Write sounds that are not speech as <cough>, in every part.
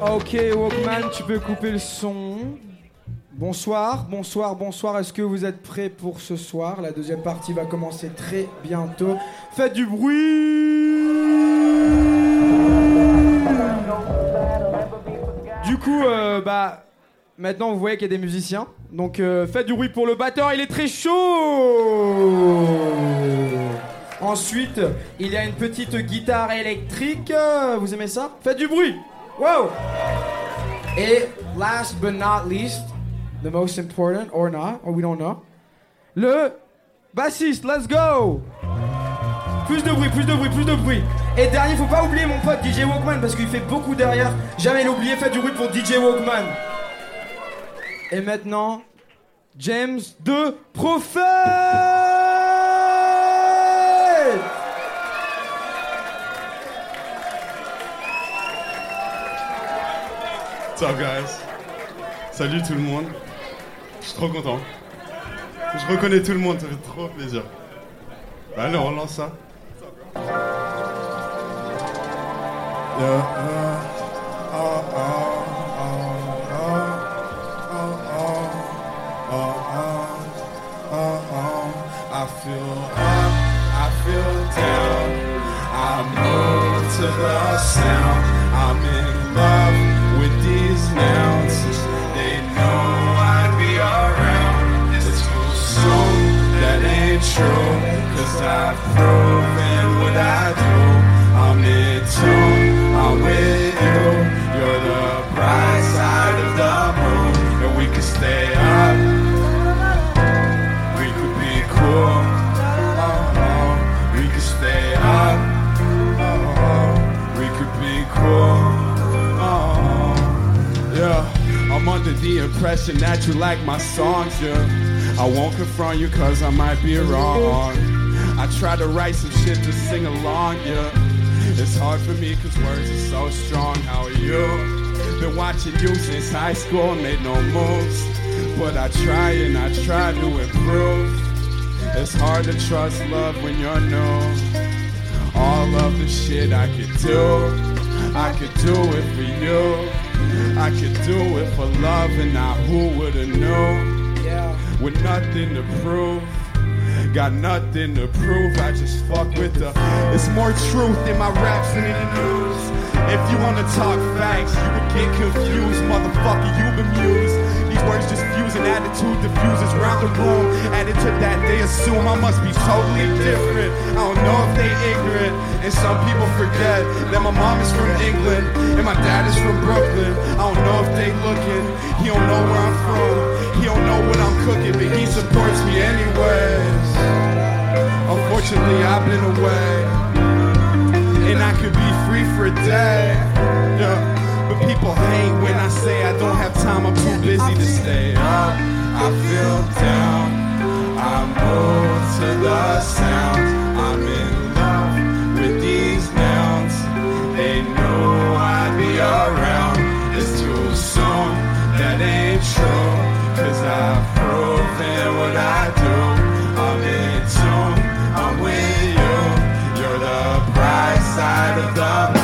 Ok, Walkman, tu peux couper le son. Bonsoir, bonsoir, bonsoir. Est-ce que vous êtes prêts pour ce soir? La deuxième partie va commencer très bientôt. Faites du bruit Du coup, euh, bah, maintenant vous voyez qu'il y a des musiciens. Donc euh, faites du bruit pour le batteur, il est très chaud Ensuite, il y a une petite guitare électrique. Vous aimez ça? Faites du bruit Wow Et last but not least, the most important, or not, or we don't know, le bassiste, let's go Plus de bruit, plus de bruit, plus de bruit. Et dernier, faut pas oublier mon pote DJ Walkman parce qu'il fait beaucoup derrière. Jamais l'oublier, faites du bruit pour DJ Walkman. Et maintenant, James de Prophète What's up, guys? Salut tout le monde. Je suis trop content. Je reconnais tout le monde, ça fait trop plaisir. Allez, on lance ça. They know I'd be around. It's too soon, that ain't true. Cause I've proven what I do. I'm in I'm with you. You're the bright side of the moon. And we can stay up. Impression that you like my songs, yeah. I won't confront you cause I might be wrong. I try to write some shit to sing along, yeah. It's hard for me cause words are so strong. How are you? Been watching you since high school, made no moves. But I try and I try to improve. It's hard to trust love when you're new. All of the shit I could do, I could do it for you. I could do it for love and now who would've known? With nothing to prove. Got nothing to prove, I just fuck with the. It's more truth in my raps than in the news. If you wanna talk facts, you would get confused, motherfucker. You bemused. Words just fuse an attitude diffuses round the room. Added to that, they assume I must be totally different. I don't know if they ignorant, and some people forget that my mom is from England and my dad is from Brooklyn. I don't know if they looking. He don't know where I'm from. He don't know what I'm cooking, but he supports me anyways. Unfortunately, I've been away, and I could be free for a day. Yeah. People hate when I say I don't have time. I'm too busy to stay up. I feel down. I move to the sound. I'm in love with these nouns. They know I'd be around. It's too soon. That ain't true. Cause I've proven what I do. I'm in tune. I'm with you. You're the bright side of the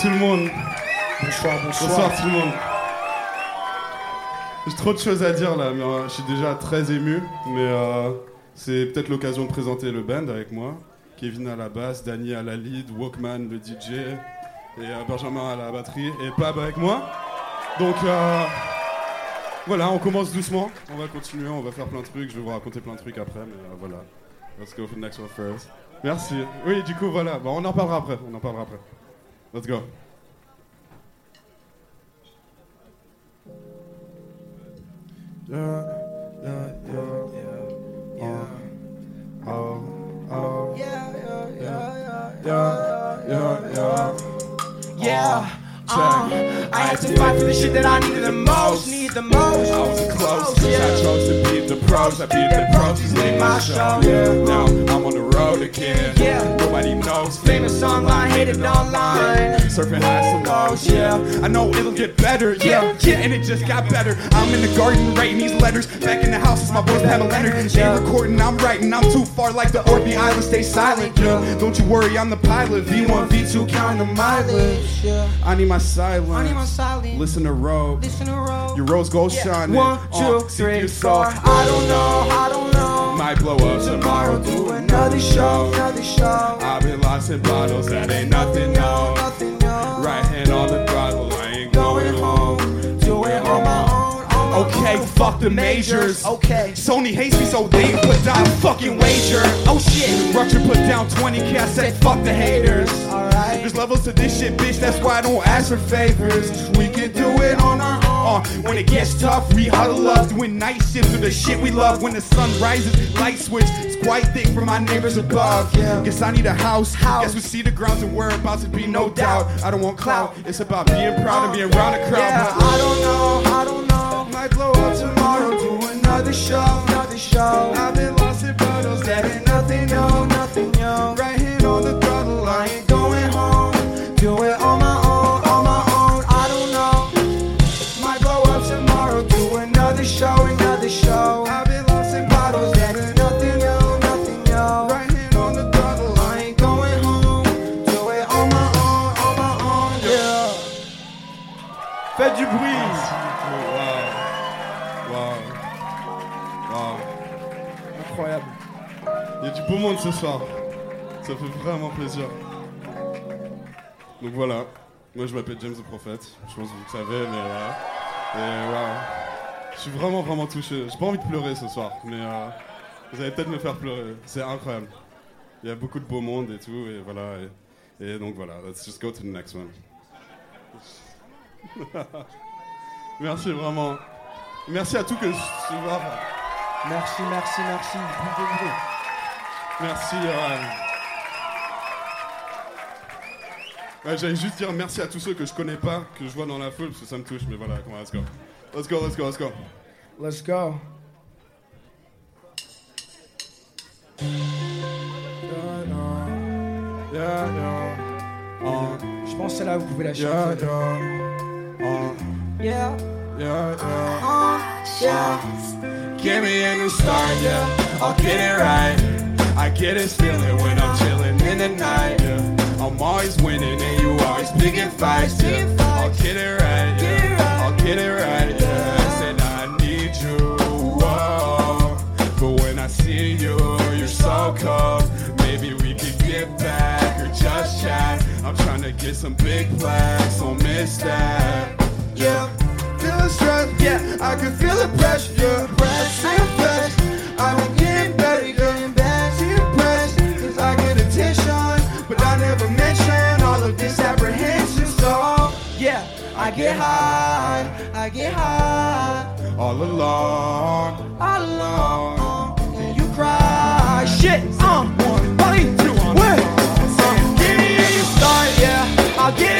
tout le monde. Bonsoir, Bonsoir tout le monde. J'ai trop de choses à dire là, mais euh, je suis déjà très ému. Mais euh, c'est peut-être l'occasion de présenter le band avec moi. Kevin à la basse, Danny à la lead, Walkman le DJ et euh, Benjamin à la batterie et Pab avec moi. Donc voilà, on commence doucement. On va continuer, on va faire plein de trucs. Je vais vous raconter plein de trucs après, mais voilà. Let's go for the next one first. Merci. Oui, du coup, voilà. Bon, on en parlera après. On en parlera après. Let's go. Yeah, yeah, yeah, yeah. Oh, oh, Yeah, yeah, yeah, yeah, yeah, yeah. Yeah. Oh. Uh, I had to fight for the shit that I needed the most, need the most. I wasn't close, cause I chose to beat the pros. I beat the pros, just leave my show. Yeah. Now I'm on the road again. Yeah. Nobody knows. Famous song line, hated online. Surfing highs and lows, yeah. I know it'll get better, yeah. Yeah. And it just got better. I'm in the garden writing these letters. Back in the house, it's my boys Pamela Leonard. They Yeah. recording, I'm writing. I'm too far like the Orby Island. Stay silent, yeah. Don't you worry, I'm the pilot. V1, V2, counting the mileage. Yeah. I need my silence. I need my silence. Listen to Rogue. Listen to roll. Your rose gold Yeah. shining. One, Uh, two, see three, four. I don't know, I don't know. Might blow up Tomorrow do another show, another show. I've been lost in bottles, that ain't nothing, no. Nothing, no. Right hand on the throttle, Okay, fuck the majors. Okay. Sony hates me, so they put down a fucking wager. Oh shit. Rupture put down 20k, I said fuck the haters. Alright. There's levels to this shit, bitch, that's why I don't ask for favors. We can do it on our own. Uh, when it gets tough, we huddle up, doing night shifts with the shit we love. When the sun rises, light switch, it's quite thick for my neighbors above. Yeah. Guess I need a house. House. Guess we see the grounds and we're about to be no doubt. I don't want clout, it's about being proud and being around a crowd. Yeah, I don't know, I don't know. Another show. Another show. I've been lost in bottles, that ain't nothing, No, no. nothing, yo. Right hand on the beau monde ce soir. Ça fait vraiment plaisir. Donc voilà. Moi je m'appelle James the Prophet. Je pense que vous le savez, mais voilà. Et voilà. Je suis vraiment vraiment touché. J'ai pas envie de pleurer ce soir, mais euh, vous allez peut-être me faire pleurer. C'est incroyable. Il y a beaucoup de beau monde et tout, et voilà. Et, donc voilà. Let's just go to the next one. <laughs> Merci vraiment. Merci à tous que je. Merci, merci, merci. Merci. euh, ouais, J'allais juste dire merci à tous ceux que je connais pas, que je vois dans la foule, parce que ça me touche, mais voilà, on, let's go. Let's go, let's go, let's go. Let's go. Yeah, yeah. Uh, Je pense que c'est là où vous pouvez la yeah, chanter. yeah. Uh, Yeah. yeah, yeah. Uh, yeah. Give me a new start, yeah. I'll get it right. I get this feeling when I'm chilling in the night, yeah. I'm always winning and you always picking fights, yeah. I'll get it right, yeah. I'll get it right, yeah. I said I need you, whoa. But when I see you, you're so cold. Maybe we could get back or just chat. I'm trying to get some big plaques, so miss that. Yeah, feel the stress, yeah. I can feel the pressure. Pressure, I get high. I get high. all along, All alone. And you cry. Shit. Uh. One, two. Uh, give me a start. Yeah. I'll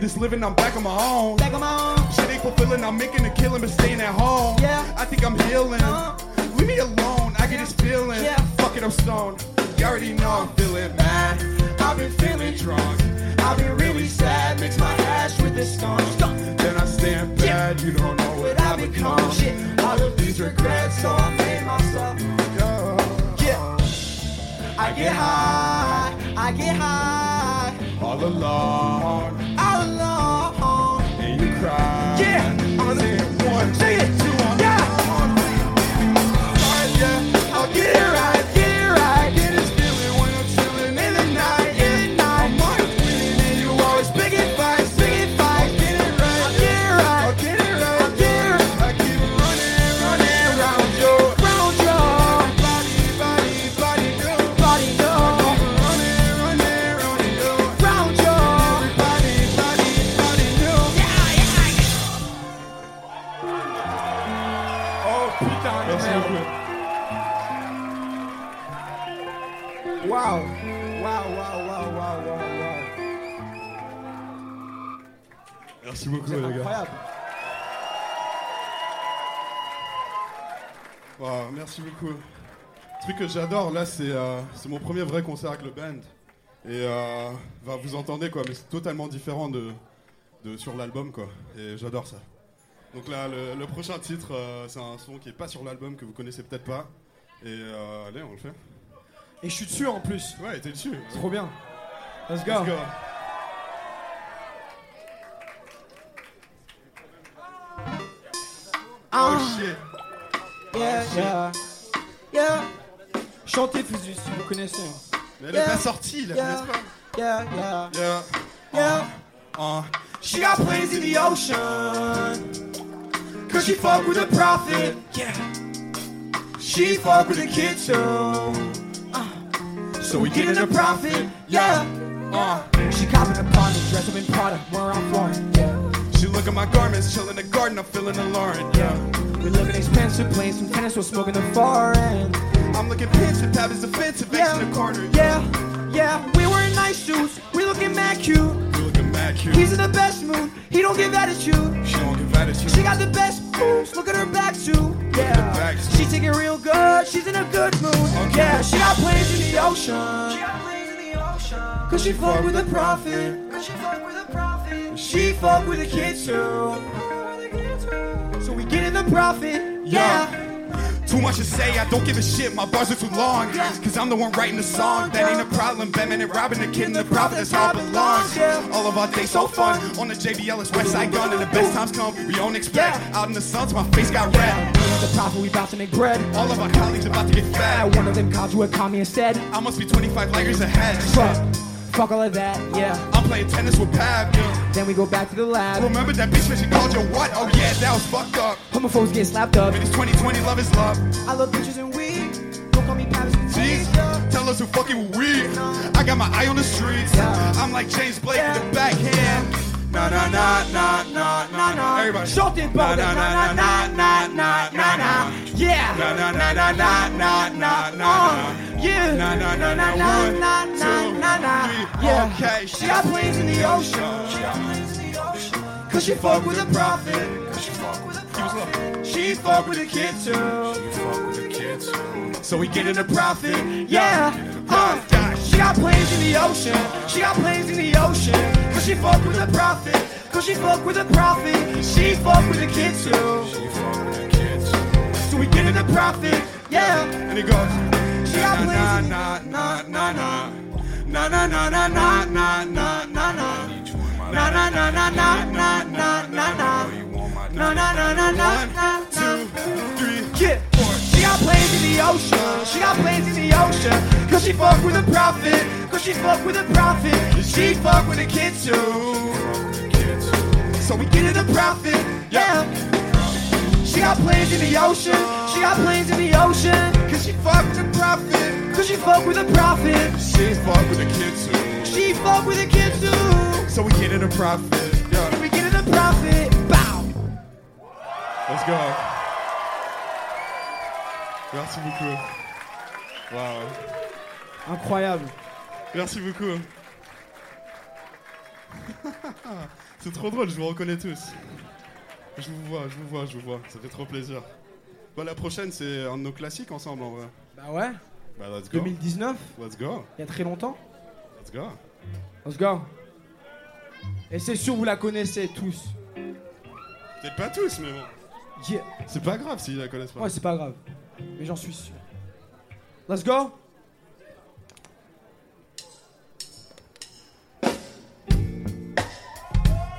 of this living, I'm back on my own. back on my own. Shit ain't fulfilling, I'm making a killing, but staying at home. Yeah. I think I'm healing. Uh. Leave me alone, I get this feeling. Yeah. Fuck it, I'm stoned. You already know I'm feeling mad. I've been feeling drunk. I've been really sad, mix my ash with the skunk. Then I stand bad, you don't know what I've become. Shit, all of these regrets, so I made myself. Yeah. I get high, I get high, All alone. all Yeah. I'm saying one, it. Merci beaucoup. Le truc que j'adore là, c'est euh, c'est mon premier vrai concert avec le band. Et euh, bah, vous entendez quoi, mais c'est totalement différent de, de sur l'album quoi. Et j'adore ça. Donc là, le, le prochain titre, euh, c'est un son qui est pas sur l'album que vous connaissez peut-être pas. Et euh, allez, on le fait. Et je suis dessus en plus. Ouais, t'es dessus. Trop bien. Let's go. Let's go. Ah, Oh shit. Yeah, yeah, yeah. Chantez Fusus si vous connaissez. Mais elle Yeah. est pas sortie, là, Yeah. n'est-ce pas Yeah, yeah, Yeah. yeah. Uh, She got planes in the ocean. Cause she fuck with a prophet. Yeah. She fuck with a kid too. Uh, so we get in a profit. Yeah. uh. She copping a pond and dress up in Prada. We're on foreign. Yeah. She look at my garments, chill in the garden, I'm feeling the Lauren. Yeah. We live in expensive, playing some tennis while smoking the foreign. I'm looking pensive, tab is defensive, Yeah. In the corner. Yeah. Yeah. We wearing nice shoes. We looking mad cute. You looking mad cute. He's in the best mood. He don't give attitude. She don't give attitude. She got the best moves. Look at her back too. Yeah. back, too. She take it real good. She's in a good mood. Okay. Yeah. She got planes in the ocean. She got planes in the ocean. Cause she fuck with a prophet. Cause she fuck with a prophet. She fuck with a kid too. So we get in the profit. Yeah. Too much to say, I don't give a shit, my bars are too long. Cause I'm the one writing the song. That ain't a problem, Batman and robbing the kid and the prophet, that's how it belongs. All of our days so fun. On the JBL, it's Westside Gunn, and the best times come, we don't expect. Out in the suns, my face got red. The profit, we about to make bread. All of our colleagues about to get fat. One of them called you a commie instead. I must be 25 light years ahead. Fuck. Fuck all of that, yeah. I'm playing tennis with Pav, yeah. Then we go back to the lab. Remember that bitch when she called you what? Oh yeah, that was fucked up. Homophobes get slapped up. But it's 2020, love is love. I love bitches and weed. Don't call me and Jeez, tell us who fucking we. I got my eye on the streets. I'm like James Blake with the backhand. Nah, nah, nah, nah, nah, nah, nah. Everybody. Le Nah, bordel. nah, nah, nah, nah, nah, nah, nah. Yeah. Nah, nah, nah, nah, nah, nah, nah, nah. Yeah. Nah, nah, one, nah, two, nah, nah. three. Yeah. Okay. She got planes in the ocean. She got planes in the ocean. Cause she fuck with a prophet. Cause she fuck with a prophet. She fuck with a kid too. So we get in the profit. Yeah. Uh, she in the ocean. She got planes in the ocean. Cause she fuck with a prophet. Cause she fuck with a prophet. She fuck with a kid too. She fuck with a kid too. So we get in the profit. Yeah. And he goes. She got planes in nah, nah, nah, nah. Nah, nah, nah, nah, nah, nah, nah, nah, nah. Na na na na na na na na na na na na na na One, two, three. Yeah. Planes in the ocean. She got planes in the ocean. Cause she fuck with a prophet. Cause she fuck with a prophet. She fuck with a kid too. So we get in the profit. Yeah. She got planes in the ocean. She got planes in the ocean. Cause she fuck with the prophet. Cause she fuck with a prophet. She fuck with the kid too. She fuck with a kid too. So we get in the profit. Yeah. We get in the profit. Bow. Let's go. Merci beaucoup. Wow. Incroyable. Merci beaucoup. <laughs> C'est trop drôle, je vous reconnais tous. Je vous vois, je vous vois, je vous vois. Ça fait trop plaisir. Bon, la prochaine, c'est un de nos classiques ensemble en vrai. Bah ouais. Bah, let's go. 2019. Let's go. Il y a très longtemps. Let's go. Let's go. Et c'est sûr, vous la connaissez tous. Peut-être pas tous, mais bon. Yeah. C'est pas grave s'ils la connaissent pas. Ouais, c'est pas grave. Mais j'en suis sûr. Let's go.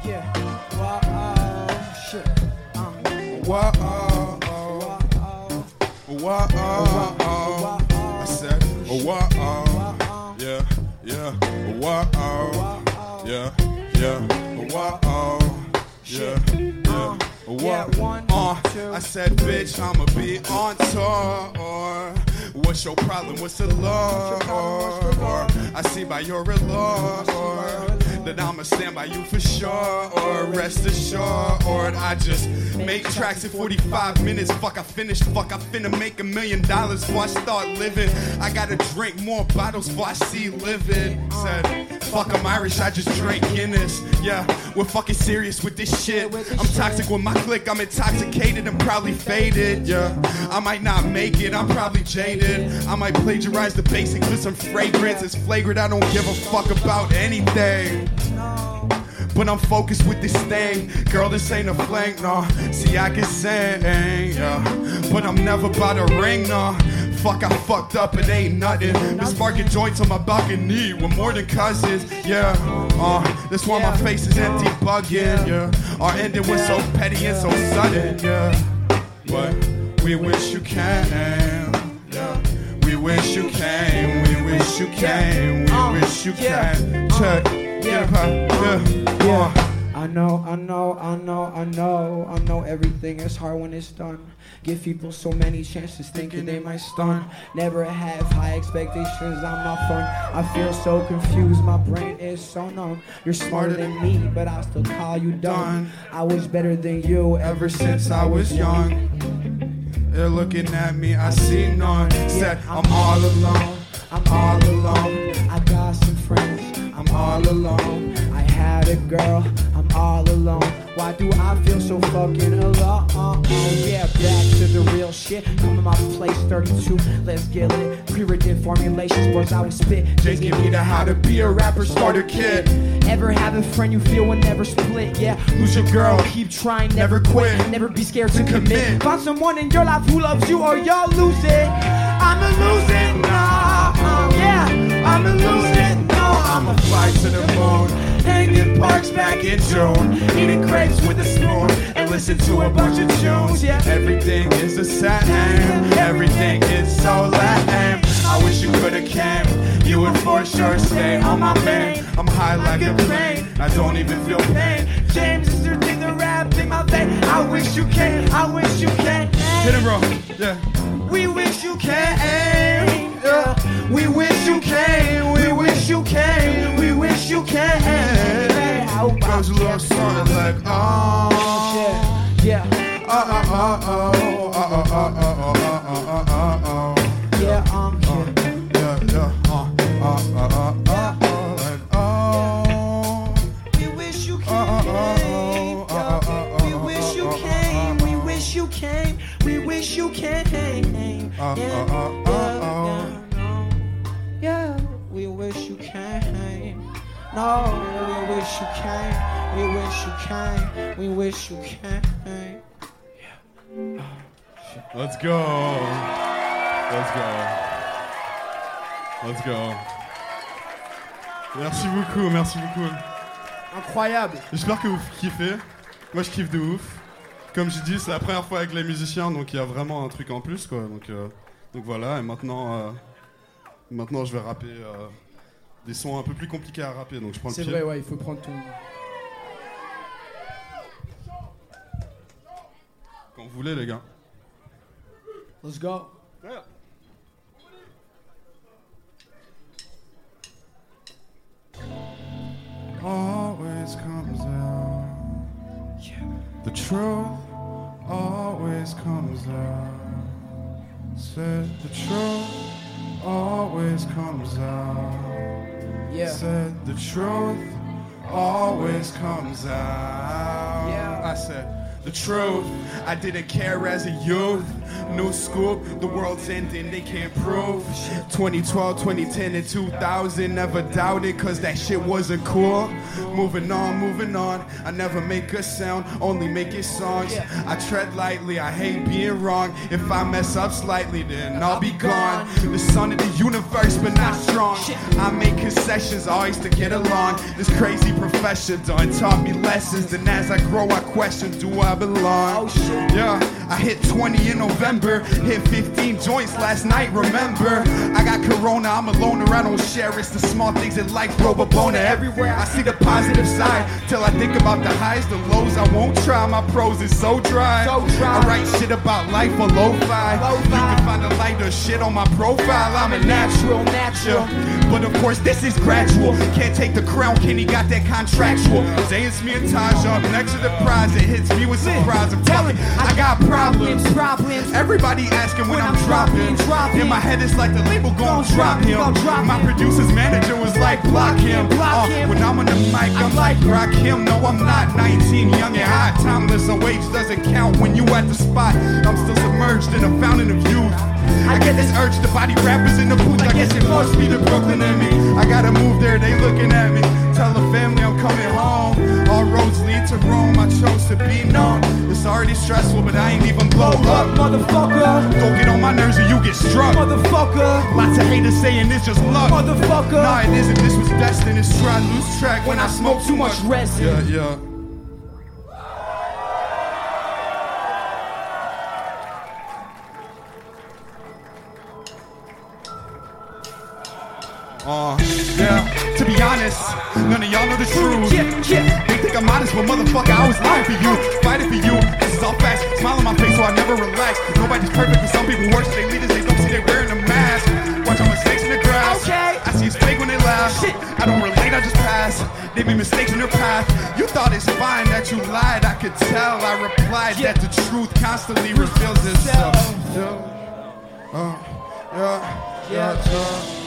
Yeah. Shit. Uh, oh, oh, oh, oh. Oh, oh, oh, yeah, Yeah, one, Uh, two. I said, bitch, I'ma be on tour. What's your problem? What's the law? I see by your allure that I'ma stand by you for sure. Or rest assured, or I just make tracks in 45 minutes. Fuck, I finished. Fuck, I finna make a million dollars before I start living. I gotta drink more bottles before I see living. Said, fuck, I'm Irish. I just drink Guinness. Yeah, we're fucking serious with this shit. I'm toxic with my clique. I'm intoxicated I'm probably faded. Yeah, I might not make it. I'm probably jaded. I might plagiarize the basics with some fragrance. It's flagrant. I don't give a fuck about anything. But I'm focused with this thing. Girl, this ain't a flank, nah. See, I can sing, yeah. But I'm never about a ring, nah. Fuck, I fucked up, it ain't nothing. Been sparking joints on my balcony with more than cousins, yeah. Uh, that's why my face is empty, bugging, yeah. Our ending was so petty and so sudden, yeah. But we wish you came, yeah. We wish you came, we wish you came, we wish you came. Check, get up, yeah. Yeah. I know, I know, I know, I know, I know everything is hard when it's done. Give people so many chances thinking they might stun. Never have high expectations, I'm not fun. I feel so confused, my brain is so numb. You're smarter than me, but I'll still call you dumb. I was better than you Ever since I was young, they're looking at me, I see none. Said I'm all alone, I'm all alone. I got some friends. I'm all alone. I had a girl. All alone. Why do I feel so fucking alone? Oh, yeah, back to the real shit. Come in my place 32. Let's get lit. Pre-written formulations, words I would spit. Just give me the how to be a rapper starter kit. Ever have a friend you feel will never split? Yeah. lose your girl? Keep trying, never quit. Never be scared to commit. Find someone in your life who loves you or you'll lose it. I'm a losing. Yeah, I'm a losing, no. I'm a fly to the moon. Hanging parks back in June. Eating grapes with a spoon and listen to a bunch of tunes. Yeah. Everything is the same. Everything is so lame. I wish you could've came. You would for sure stay on my man. I'm high like a plane. I don't even feel pain. James is your thing, the rap in my vein. I wish you came, I wish you came. Hit him, bro. Yeah. We wish you came. Yeah. We wish you came. We wish you came can. Cause you love something like, oh. Shit. Yeah. Uh uh uh oh. Uh uh uh oh. Uh uh uh oh. Yeah, um, yeah. Yeah, yeah. Uh uh uh uh. you came. We wish you came. Uh, uh, No, we wish you came. We wish you came. We wish you came. Let's go. Let's go. Let's go. Merci beaucoup, merci beaucoup. Incroyable. J'espère que vous kiffez. Moi, je kiffe de ouf. Comme j'ai dit, c'est la première fois avec les musiciens, donc il y a vraiment un truc en plus, quoi. Donc, euh, donc voilà, et maintenant, euh, maintenant, je vais rapper euh, des sons un peu plus compliqués à rapper, donc je prends le C'est pied. vrai, ouais, il faut prendre ton. Quand vous voulez, les gars. Let's go. always comes out. The truth always comes out. Said the truth always comes out. Yeah. Said the truth always comes out. Yeah. I said the truth. I didn't care as a youth. New scoop, the world's ending, they can't prove. 2012, 2010, and 2000, never doubted, cause that shit wasn't cool. Moving on, moving on. I never make a sound, only making songs. I tread lightly, I hate being wrong. If I mess up slightly, then I'll be gone. The son of the universe, but not strong. I make concessions, always to get along. This crazy profession done taught me lessons. and as I grow, I question, do I belong? Oh, yeah, I hit 20 in November, hit 15 joints last night, remember? I got corona, I'm a loner, I don't share. It's the small things in life, bro, but bona everywhere. I see the positive side till I think about the highs, the lows. I won't try, my prose is so dry. So dry. I write shit about life or lo-fi. Lo-fi. You can find a lighter shit on my profile. I'm a natural, natural. But of course, this is gradual. Can't take the crown, Kenny got that contractual. Me and Taj up next to the prize. It hits me with surprise. I'm telling, I got problems. problems. Everybody asking when, When I'm, I'm dropping. dropping. In my head, it's like the label gon' drop him. drop my him. producer's manager was like, block him. Block Uh, him. When I'm on the mic, I'm, like, rock him. No, I'm not 19, young and hot. Timeless, so age doesn't count when you at the spot. I'm still submerged in a fountain of youth. I get this urge to body rappers in the booth. I guess it must be the Brooklyn in me. I gotta move there, they looking at me. Tell the family I'm coming home. All roads lead to Rome. I chose to be known. It's already stressful, but I ain't even blow up. Motherfucker. Don't get on my nerves or you get struck. Motherfucker. Lots of haters saying it's just luck. Motherfucker. Nah, it isn't. This was destined. It's true. I lose track when I smoke too much. resin. Yeah, yeah. Uh, yeah, to be honest, none of y'all know the truth. Yeah, yeah. They think I'm honest, but motherfucker, I was lying for you, fighting for you. This is all facts. Smile on my face, so I never relax. Nobody's perfect, but some people worse. They leaders, they don't see they're wearing a mask. Watch all mistakes in the grass. Okay. I see it's fake when they laugh. Shit. I don't relate, I just pass. They made mistakes in their path. You thought it's fine that you lied. I could tell. I replied Yeah. that the truth constantly reveals itself. Yeah. Uh, yeah. Yeah. Yeah. Yeah.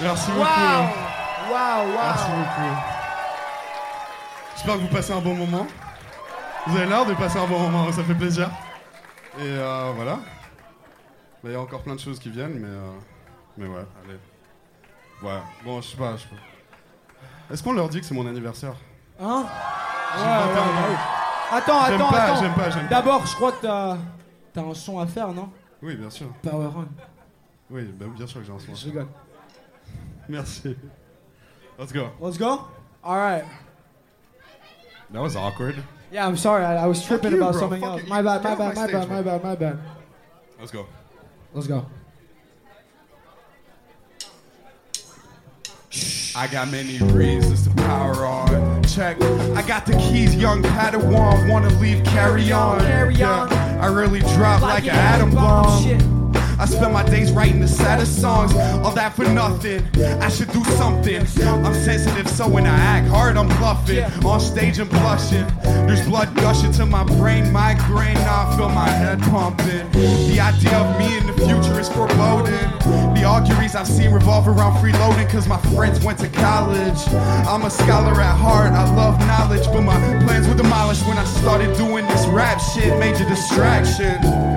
Merci beaucoup. Wow. Wow, Merci beaucoup. J'espère que vous passez un bon moment. Vous avez l'air de passer un bon moment, ça fait plaisir. Et euh, voilà. Mais Il y a encore plein de choses qui viennent, mais, euh, mais ouais, allez. Ouais, bon, je sais pas. je sais pas. Est-ce qu'on leur dit que c'est mon anniversaire? Hein? J'ai Ouais, 21 ouais, ouais. Attends, J'aime attends, pas, attends. j'aime pas, j'aime pas. D'abord, je crois que t'as t'as un son à faire, non? Oui, bien sûr. Power on. Oui, ben, bien sûr que j'ai un son. Je rigole. Merci. Let's go. Let's go. All right. That was awkward. Yeah, I'm sorry. I, I was tripping you, about bro. something Fuck else. you. My bad. Get My off my bad. My stage, bad. My bad. My bad. Let's go. Let's go. I got many reasons to power on. Check. I got the keys, young Padawan. Wanna leave, carry on. Carry on. I really drop like, an an atom bomb. Shit. I spend my days writing the saddest songs. All that for nothing. I should do something. I'm sensitive, so when I act hard, I'm bluffing. On stage and blushing. There's blood gushing to my brain, migraine. Now I feel my head pumping. The idea of me in the future is foreboding. The auguries I've seen revolve around freeloading, cause my friends went to college. I'm a scholar at heart, I love knowledge, but my plans were demolished when I started doing this rap shit. Major distraction.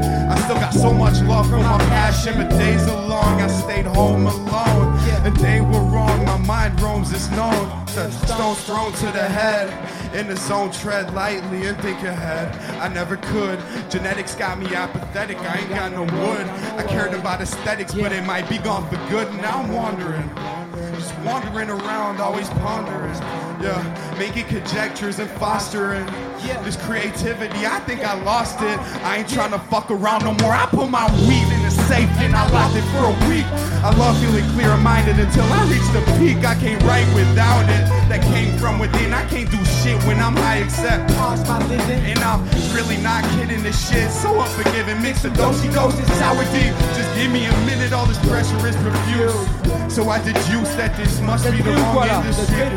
I still got so much love for my passion, but days are long. I stayed home alone, and they were wrong. My mind roams, it's known. The stones thrown to the head. In the zone, tread lightly and think ahead. I never could. Genetics got me apathetic. I ain't got no wood. I cared about aesthetics, but it might be gone for good. Now I'm wandering. Just wandering around, always pondering. Yeah, making conjectures and fostering. Yeah. This creativity, I think I lost it. I ain't trying to fuck around no more. I put my a safe and I locked it for a week. I love feeling clear minded until I reach the peak. I can't write without it. That came from within. I can't do shit when I'm high, except pause my living. and I'm really not kidding. This shit so unforgiving. Mix the dosey doses, sour deep. Just give me a minute. All this pressure is profuse. So I deduce that this must be the wrong industry.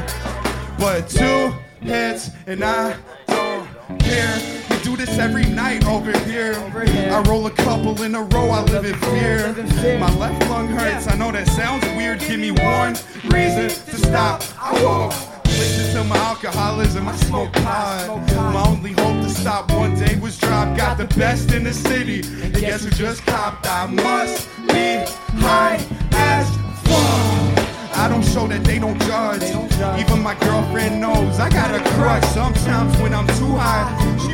But two heads and I don't care. Do this every night over here. Over here. I roll a couple in a row. I live in fear. Live in fear. My left lung hurts. I know that sounds weird. Give me one reason to stop. I won't listen to my alcoholism. I smoke pot. My only hope to stop one day was drop. Got the best in the city. And guess who just copped? I must be high as fuck. I don't show that they don't judge. Even my girlfriend knows I got a crush. Sometimes when I'm too high,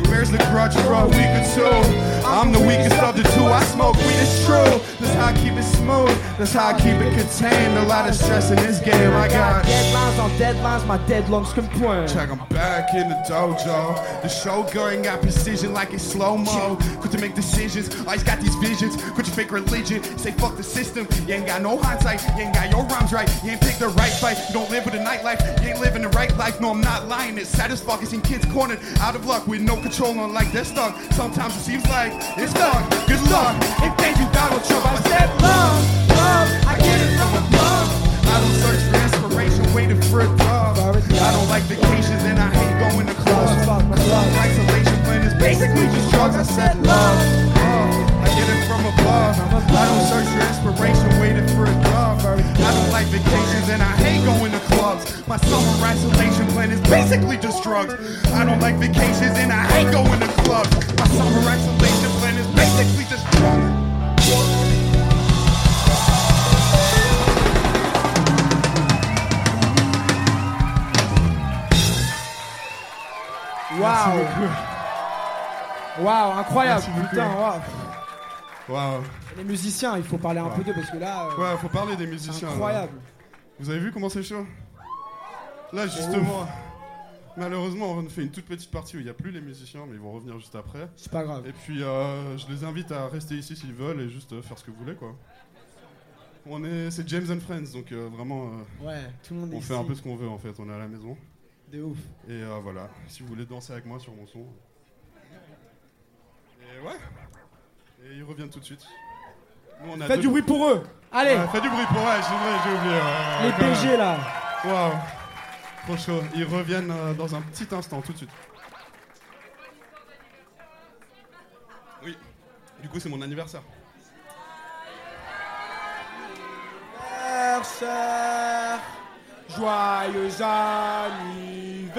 bears the grudge for a week or two. I'm the weakest of the two. I smoke weed, it's true. That's how I keep it smooth. That's how I keep it contained. A lot of stress in this game. I got. Deadlines on deadlines, my dead lungs can point. Check, I'm back in the dojo. The show going got precision like it's slow mo. Quick to make decisions, always got these visions. Quit your fake religion, say fuck the system. You ain't got no hindsight, you ain't got your rhymes right. You ain't picked the right fight, you don't live with a nightlife. You ain't living the right life, no, I'm not lying. It's sad as fuck, kids cornered, out of luck, with no control on like they're. Sometimes it seems like it's stuck. Good luck, and thank you, Donald Trump. I said love, love, I get it from above. I don't search for inspiration, waiting for a drug. I don't like vacations and I hate going to clubs. My. Isolation plan is basically just drugs. I said love, love. I get it from above. I don't search for inspiration, waiting for a drug. I don't like vacations and I hate going to clubs. My summer isolation plan is basically just drugs. I don't like vacations and I hate going to clubs. My summer isolation plan is basically just drugs. Waouh! Waouh, incroyable! Putain, waouh! Waouh. Les musiciens, il faut parler un peu d'eux parce que là, euh, Ouais, faut parler des c'est musiciens. là. Vous avez vu comment c'est chaud Là, justement, malheureusement, on fait une toute petite partie où il n'y a plus les musiciens, mais ils vont revenir juste après. C'est pas grave. Et puis, euh, je les invite à rester ici s'ils veulent et juste euh, faire ce que vous voulez, quoi. On est, c'est James and Friends, donc euh, vraiment, euh, Ouais, tout le monde est on fait ici. un peu ce qu'on veut en fait. On est à la maison De ouf. et euh, voilà. Si vous voulez danser avec moi sur mon son. Et ouais. Et ils reviennent tout de suite. Nous, on a Faites deux- du bruit pour eux! Allez! Ouais, faites du bruit pour vrai, j'ai oublié. ouais, les ouais, quand même. BG là! Waouh, Ils reviennent euh, dans un petit instant, tout de suite. Oui, du coup, c'est mon anniversaire. Anniversaire! Joyeux anniversaire!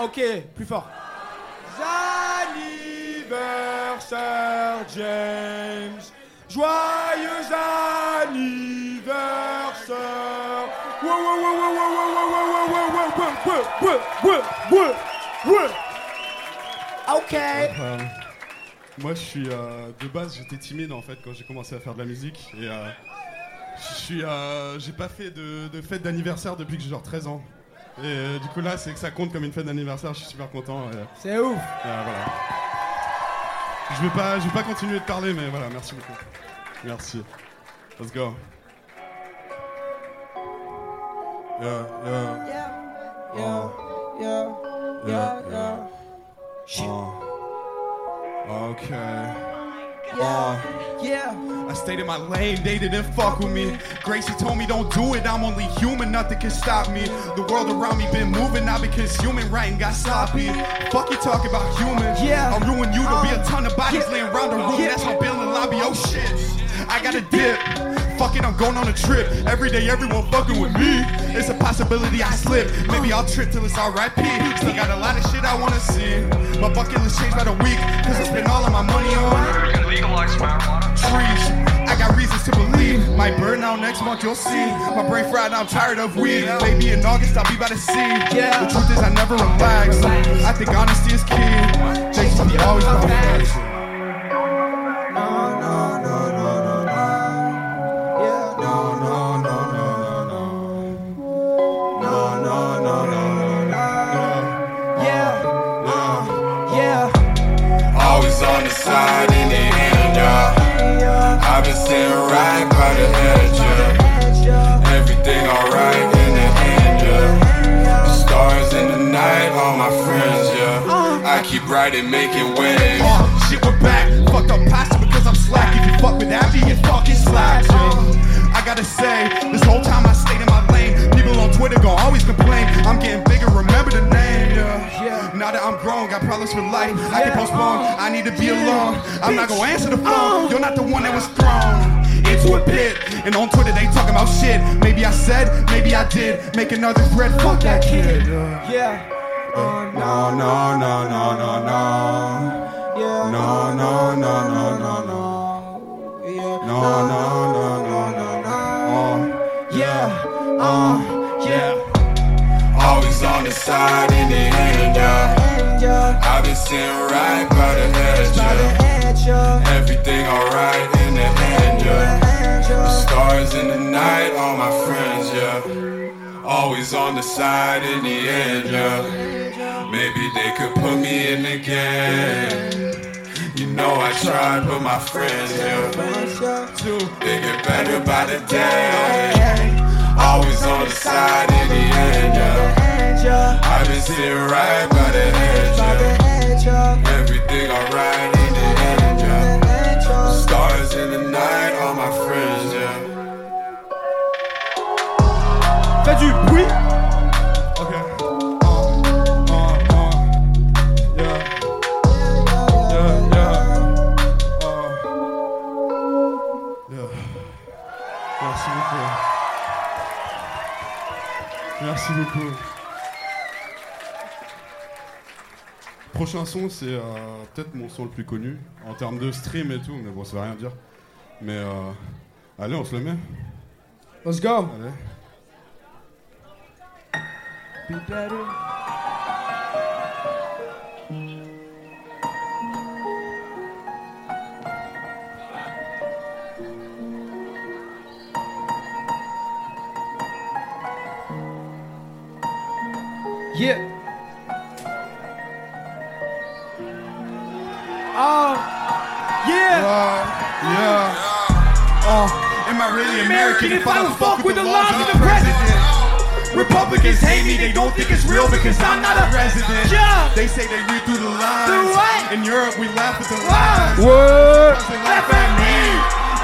Ok, plus fort. Anniversaire, James! Joyeux anniversaire! Ok. Euh, moi, je suis euh, de base, j'étais timide en fait quand j'ai commencé à faire de la musique et euh, je suis, euh, j'ai pas fait de, de fête d'anniversaire depuis que j'ai genre 13 ans. Et du coup là, c'est que ça compte comme une fête d'anniversaire. Je suis super content. C'est ouf. voilà. Je vais pas, je vais pas continuer de parler, mais voilà, merci beaucoup. Merci. Let's go. Yeah, yeah. Yeah, yeah, Yeah, yeah. Uh, okay. Uh, yeah. I stayed in my lane, they didn't fuck with me. Gracie told me don't do it, I'm only human, nothing can stop me. The world around me been moving, now because human writing got sloppy. Fuck you talk about humans. Yeah. I'll ruin you, there'll be a Uh, ton of bodies yeah. laying around the room, Yeah. that's my bill and lobby, oh shit. I got a dip. Fuck it, I'm going on a trip. Every day, everyone fucking with me. It's a possibility I slip. Maybe I'll trip till it's RIP. Still got a lot of shit I wanna see. My bucket list changed by the week. Cause I spend all of my money on trees. I got reasons to believe. Might burn out next month, you'll see. My brain fried, I'm tired of weed. Maybe in August, I'll be by the sea. The truth is, I never relax. I think honesty Make another thread, fuck that kid. Yeah. By the day. Always on the side in the end, yeah. I've been sitting right Prochain son, c'est euh, peut-être mon son le plus connu en termes de stream et tout, mais bon, ça veut rien dire. Mais euh, allez, on se le met. Let's go. Allez. Be better. Yeah. Oh. Yeah. yeah. Uh, oh, am I really American if I don't fuck with the laws of the president? Republicans hate me, they don't think it's real because I'm not a resident. Yeah. They say they read through the lines. Through what? In Europe, we laugh at the lines. What? They laugh at me.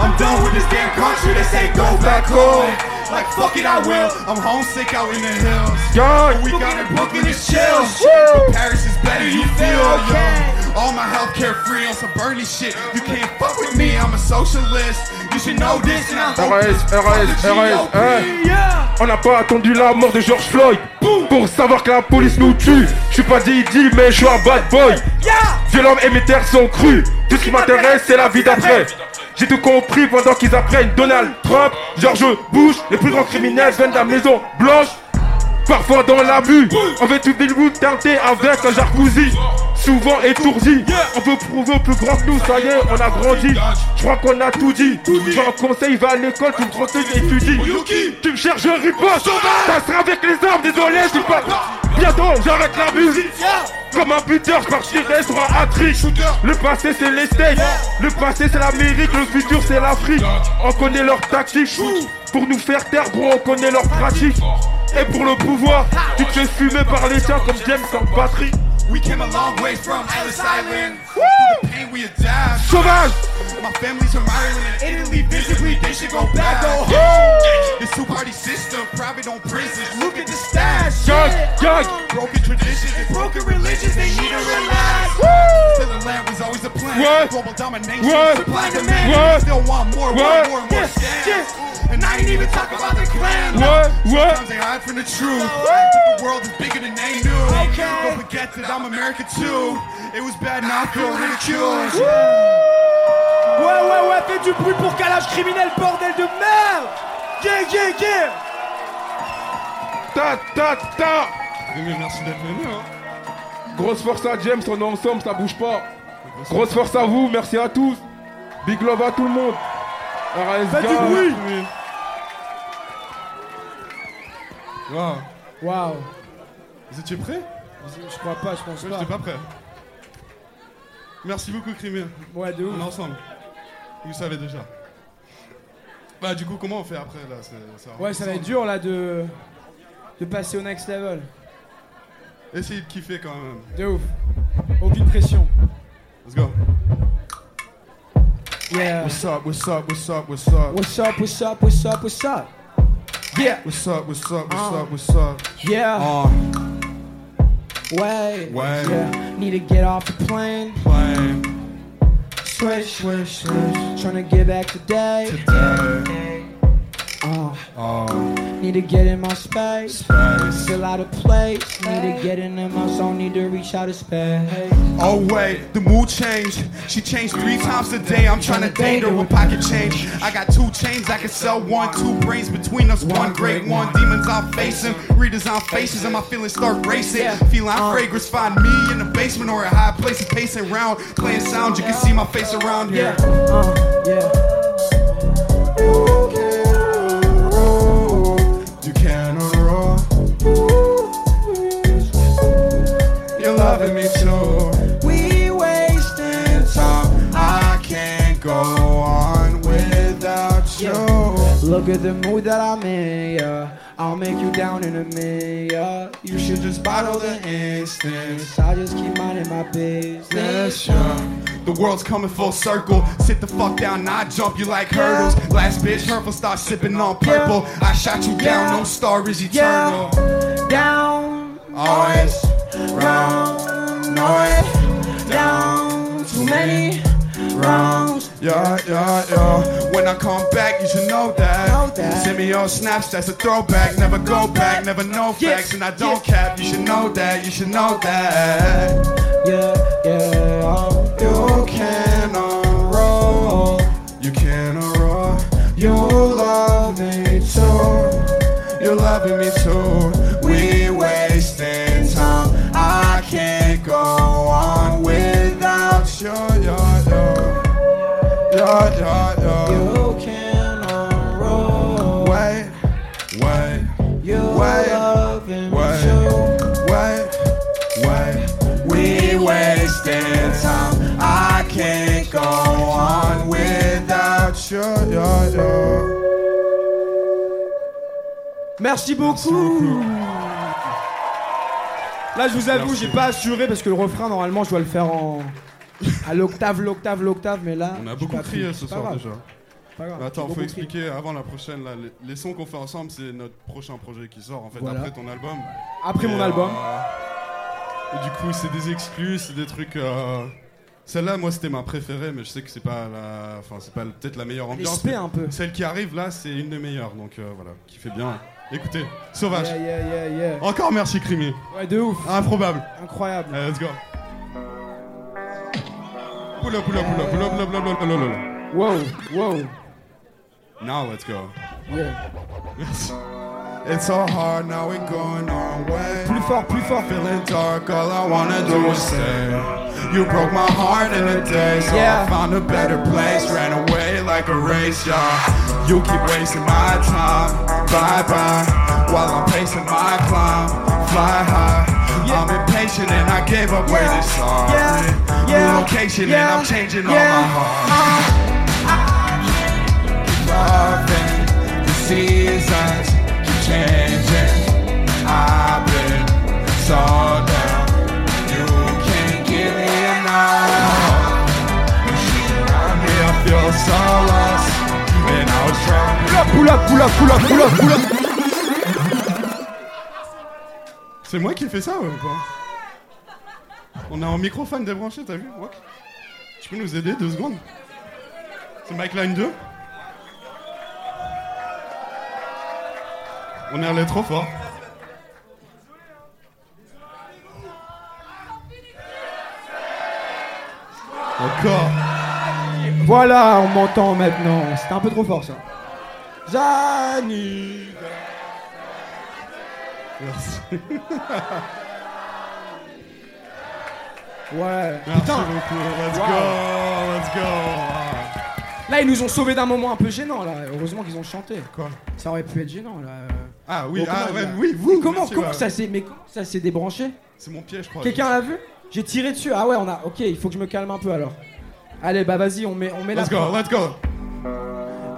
I'm done with this damn country. They say go back home. Like fuck it, I will. I'm homesick out in the hills. God. We got it Brooklyn is chill. Woo. Paris is better, you feel Okay. yo. All my healthcare free on some Bernie shit. You can't fuck with me, I'm a socialist. You should know this and I RS, RS, RS, hein? On n'a pas attendu la mort de George Floyd pour savoir que la police nous tue. Je suis pas Didi, mais je suis un bad boy. Yeah. Violent et mes terres sont crues. Tout ce qui m'intéresse, c'est la vie d'après. J'ai tout compris pendant qu'ils apprennent Donald Trump, George Bush, les plus grands criminels viennent de la maison blanche. Parfois dans l'abus, on veut tout vous teinter avec un jacuzzi. Souvent étourdi, on veut prouver au plus grand que nous, ça y est, on a grandi. Je crois qu'on a tout dit. J'ai un conseil, va à l'école, tu me trottais étudie. Tu me cherches, je riposte. Ça sera avec les armes, désolé, je pas. Bientôt, j'arrête la musique. Comme un buteur, je partirai sur un hat-trick. Le passé, c'est les States. Le passé, c'est l'Amérique. Le futur, c'est l'Afrique. On connaît leurs tactiques. Pour nous faire taire, gros, on connaît leurs pratiques. Et pour le pouvoir, tu te fais fumer par les tiens comme James sans batterie. We came a long way from Ellis Island. Through the pain we adapt. Sauvage! My family's from Ireland and Italy. Physically, they should go back. Go. This two-party system, private on prisons. Look at the stats. Gang, gang! Broken traditions and broken religions. They need to relax. Stealing land was always a plan. What? Global domination. What? Supply and demand. What? Still want more, What? want more, and more scams. And I ain't even talk about the clan. What? What? Sometimes they hide from the truth. But the world is bigger than they knew. Don't forget that I'm American too. It was bad, now I feel ridiculed. Ouais, ouais, ouais, fais du bruit pour calage criminel, bordel de merde Yeah, yeah, yeah Ta, ta, ta! Mais merci d'être venu. Hein. Grosse force à James, on est ensemble, ça bouge pas. Grosse force à vous, merci à tous. Big love à tout le monde. Du bruit. Wow. Waouh Vous étiez prêts? Je crois pas, je pense Moi, pas. j'étais pas prêt. Merci beaucoup, Crimé. Ouais, de ouf. On est ensemble. Vous savez déjà. Bah, du coup, comment on fait après là Ouais, ça va être dur là de. de passer au next level. Essayez de kiffer quand même. De ouf. Aucune pression. Let's go. Yeah. What's up, what's up, what's up, what's up? What's up, what's up, what's up, what's up? Yeah. What's up, what's up, what's Uh. up, what's up? Yeah. Uh, Way. Way. Yeah. Need to get off the plane. playing Swish, swish, swish. Trying to get back today. today. Uh, Uh, need to get in my space. space. Still out of place. Need to get in my zone. Need to reach out of space. Oh wait, the mood changed. She changed three times a day. I'm trying to date her with pocket change. I got two chains, I can sell one. Two brains between us, one great one. Demons I'm facing, redesign faces, and my feelings start racing. Yeah. Feline Uh. fragrance, find me in the basement or a high place, pacing around, playing sound. You can see my face around Yeah. here. Uh, yeah. Loving me too. We wasting time. I can't go on without you. Look at the mood that I'm in, yeah. I'll make you down in a minute, yeah. You should just bottle the instance. I just keep minding my business. Yeah. The world's coming full circle. Sit the fuck down, and I jump you like hurdles. Last bitch, hurtful, start sipping on purple. I shot you down, no star is eternal. Down, Always round, noise. down. Too many rounds. Yeah, yeah, yeah. When I come back, you should know that. Know that. Send me your snaps, that's a throwback. Never go back, never know facts, and I don't cap. You should know that, you should know that. Yeah, yeah. oh. You can uh, unroll, you can uh, unroll. You love me too, you're loving me too. Yeah, yeah, yeah. You can unroll. Wait, wait, You wait, loving me wait, too. wait, wait. We wasting time. I can't go on without you. Yeah, yeah. Merci beaucoup. Là, je vous avoue, j'ai pas assuré parce que le refrain, normalement, je dois le faire en. À l'octave, l'octave, l'octave, mais là. On a beaucoup crié ce soir déjà. grave, Attends, faut expliquer avant la prochaine. Là, les, les sons qu'on fait ensemble, c'est notre prochain projet qui sort en fait Voilà. après ton album. Après mon album. euh, et du coup, c'est des exclus, c'est des trucs. euh, Celle-là, moi, c'était ma préférée, mais je sais que c'est pas la. Enfin, c'est pas peut-être la meilleure ambiance. Mais un peu. Celle qui arrive là, c'est une des meilleures, donc euh, voilà, qui fait bien. Écoutez, sauvage. Yeah, yeah, yeah, yeah. Encore merci, Crimi. Ouais, de ouf. Improbable. Incroyable. Allez, let's go. Pull up, pull up, pull up, pull up, pull up, pull up, pull up, pull up. Wow, wow. Now let's go. Yeah. <laughs> It's so hard now we're going our way. Plus fort, plus fort. Feeling dark, all I wanna do is stay. You broke my heart in a day, so Yeah. I found a better place. Ran away like a race, y'all. You keep wasting my time. Bye bye. While I'm pacing my climb, fly high. Yeah. I'm impatient and I gave up waiting sorry. Yeah. New Yeah. location Yeah. and I'm changing Yeah. all my heart. Loving the seasons keep changing. I've been so down. You can't get me enough. Around here, I feel so lost. And I was trying. Pull up, pull up, pull up, pull up, pull up. C'est moi qui fais ça ou pas? On a un microphone débranché, t'as vu Tu peux nous aider deux secondes C'est Mike Line 2 On est allé trop fort. Encore. Voilà, on m'entend maintenant. C'était un peu trop fort ça. Zani. Merci. <laughs> Ouais. Merci Putain. beaucoup. Let's Wow. go. Let's go. Là, ils nous ont sauvés d'un moment un peu gênant là. Heureusement qu'ils ont chanté. Quoi Ça aurait pu être gênant là. Ah oui, ah, ouais, oui, vous. Mais comment, merci, comment ouais. ça s'est, mais comment ça s'est débranché C'est mon pied, je crois. Quelqu'un l'a vu J'ai tiré dessus. Ah ouais, on a. Ok, il faut que je me calme un peu alors. Allez, bah vas-y, on met, on met Let's la. go, let's go.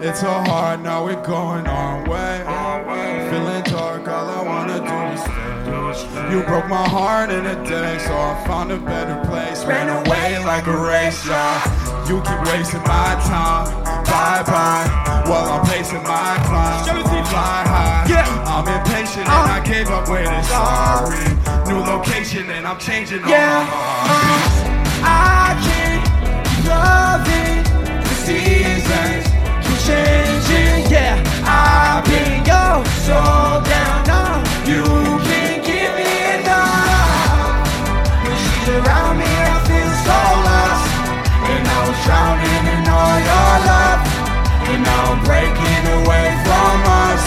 It's so hard now we're going our way. Feeling dark, all I wanna do is stay. You broke my heart in a day, so I found a better place. Ran away like a race, yeah. You keep wasting my time. Bye bye. While I'm pacing my climb. Fly high. I'm impatient and uh-huh. I gave up waiting. Sorry. New location and I'm changing all Yeah. my heartbeats. I can't keep loving the seasons keep changing. Yeah, I've been go so down. No, you around me, I feel so lost. And I was drowning in all your love. And now I'm breaking away from us.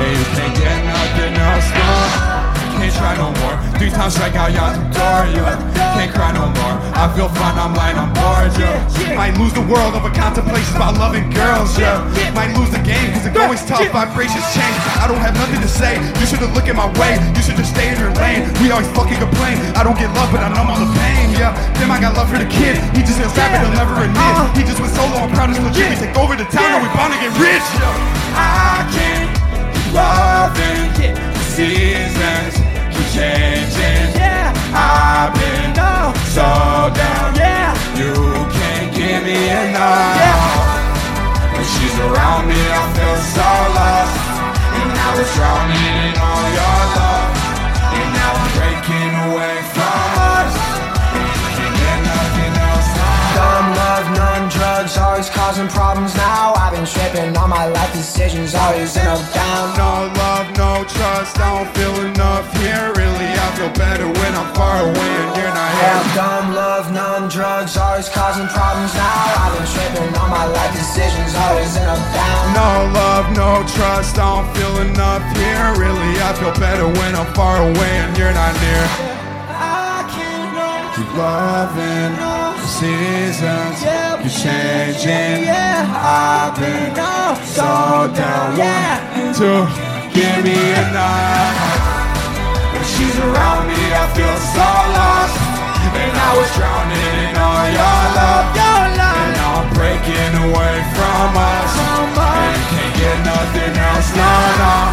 And you can't get nothing else done. Can't try no more. Three times strike out, y'all door you. Can't cry no more. I feel fine, I'm lying on board, yeah. Might lose the world over contemplations about loving girls, yeah. Might lose the game, cause the going's tough, vibrations change. I don't have nothing to say. You should've looked at my way. You should just stay in your lane. We always fucking complain. I don't get love, but I numb all the pain, yeah. Damn, I got love for the kid. He just feels but he'll never admit. He just went solo, I'm proud as legit. We take over the town and we bound to get rich, yeah. I no, so down. yeah. You can't give me enough. Yeah. When she's around me, I feel so lost. And I was drowning in all your love. And now I'm breaking away from us. And you nothing else now. Dumb love, none drugs, always causing problems now. I've been tripping on my life decisions, always in a down. No love, no trust. I don't feel enough here. I feel better when I'm far away and you're not here. dumb love, none drugs, always causing problems now. I've been tripping on my life decisions, always in a down. No love, no trust, I don't feel enough here. Really, I feel better when I'm far away and you're not near. I can't Keep loving seasons, Yeah. keep changing. Yeah. I've been so down. Yeah. One, two, give me enough. When she's around me, I feel so lost. And I was drowning in all your love. Your And now I'm breaking away from us. And you can't get nothing else, no, no.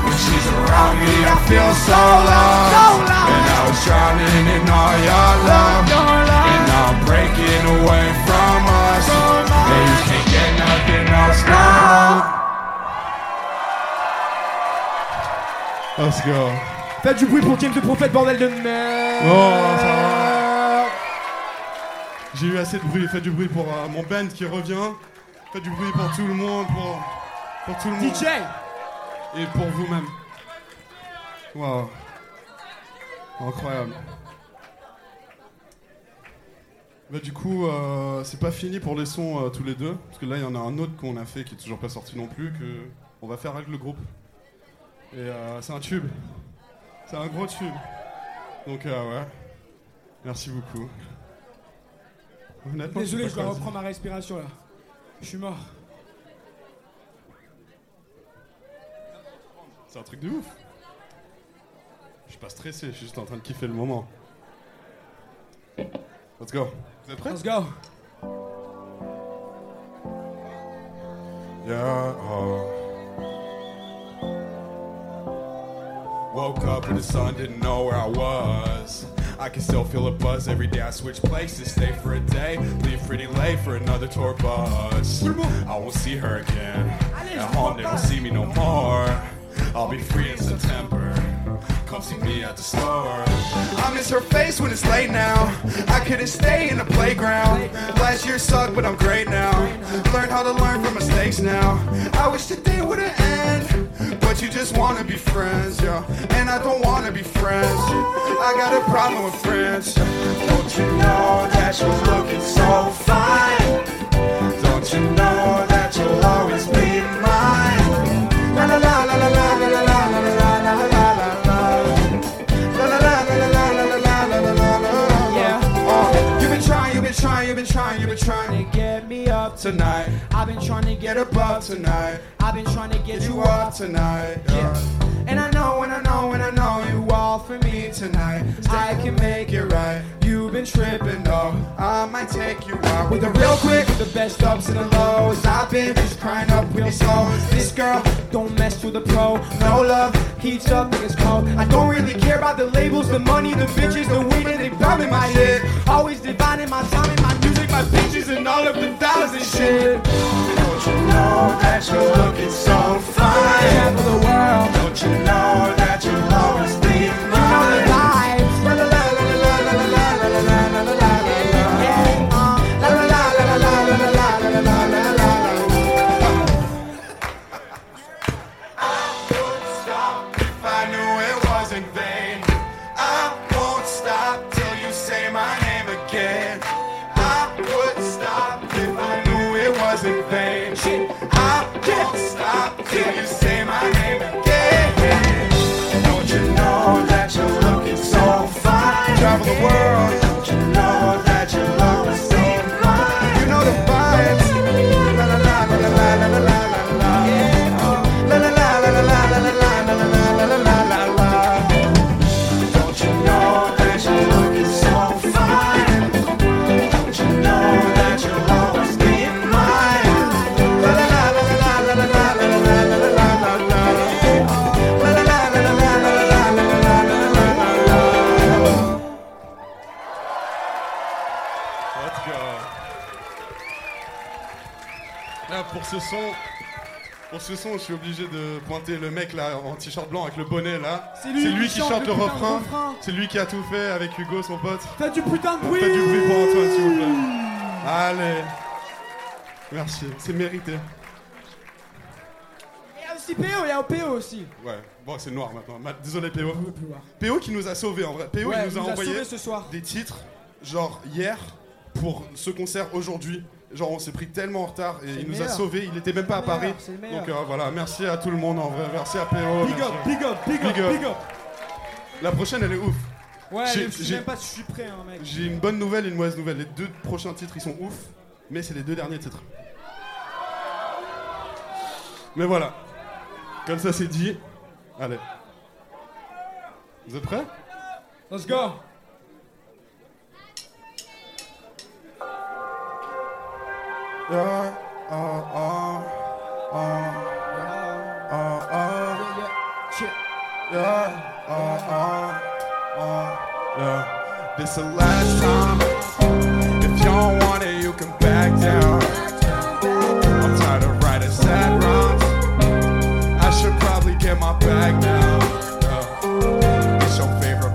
When she's around me, I feel so lost. So lost. And I was drowning in all your love. Your love. And now I'm breaking away from us. From And you can't get nothing else, no. Let's go. Faites du bruit pour James le prophète, bordel de merde. Oh, ça J'ai eu assez de bruit, faites du bruit pour euh, mon band qui revient. Faites du bruit pour tout le monde, pour, pour tout le monde. DJ. Et pour vous-même. Waouh. Incroyable. Bah du coup, euh, c'est pas fini pour les sons euh, tous les deux, parce que là il y en a un autre qu'on a fait qui est toujours pas sorti non plus, que on va faire avec le groupe. Et euh, c'est un tube. C'est un gros tube. Donc euh, ouais. Merci beaucoup. Honnêtement, Désolé, je dois reprendre ma respiration là. Je suis mort. C'est un truc de ouf. Je suis pas stressé, je suis juste en train de kiffer le moment. Let's go. Vous êtes prêts? Let's go. Yeah. Oh. Woke up in the sun, didn't know where I was. I can still feel a buzz every day. I switch places, stay for a day, leave pretty late for another tour bus. I won't see her again. At home, they don't see me no more. I'll be free in September. Come see me at the store. I miss her face when it's late now. I couldn't stay in the playground. Last year sucked, but I'm great now. Learn how to learn from mistakes now. I wish today would've but you just wanna be friends, yeah. And I don't wanna be friends. I got a problem with friends. Don't you know that you're looking so fine? Don't you know that you'll always be mine? La la la la la la la la la la la la la la la. La la la la la la la la la la la la. Yeah. Oh, you've been trying, you've been trying, you've been trying, tonight. I've been trying to Get above tonight. I've been trying to get you up tonight. Yeah. And I know, and I know, and I know you all for me tonight. I can make it right. You've been tripping, though. I might take you out With the real quick, with the best ups and the lows. I've been just crying up real slow. This girl don't mess with the pro. No love, heats up, niggas cold. I don't really care about the labels, the money, the bitches, the weed that they dumb in my head. Je suis obligé de pointer le mec là en t-shirt blanc avec le bonnet là. C'est lui qui qui chante chante le refrain. refrain. C'est lui qui a tout fait avec Hugo, son pote. Faites du putain de bruit. Faites du bruit pour Antoine, s'il vous plaît. Allez. Merci, c'est mérité. Il y a aussi PO, il y a PO aussi. Ouais, bon, c'est noir maintenant. Ma- Désolé, PO. PO qui nous a sauvés en vrai. PO, Ouais, il nous a envoyé sauvés ce soir. des titres, genre hier, pour ce concert aujourd'hui. Genre, on s'est pris tellement en retard et il nous a sauvés. Il était même pas à Paris. Donc euh, voilà, merci à tout le monde en vrai. Merci à PO. Big up, big up, big up, Big up. La prochaine, elle est ouf. Ouais, J'ai- je sais même pas si je suis prêt, hein, mec. J'ai une bonne nouvelle et une mauvaise nouvelle. Les deux prochains titres, ils sont ouf, mais c'est les deux derniers titres. Mais voilà. Comme ça, c'est dit. Allez. Vous êtes prêts? Let's go. Yeah, uh, uh, uh, uh, uh, yeah, uh, uh, uh, yeah. This the last time. If don't want it, you can back down. I'm tired of writing sad rhymes. I should probably get my bag now. Yeah. It's your favorite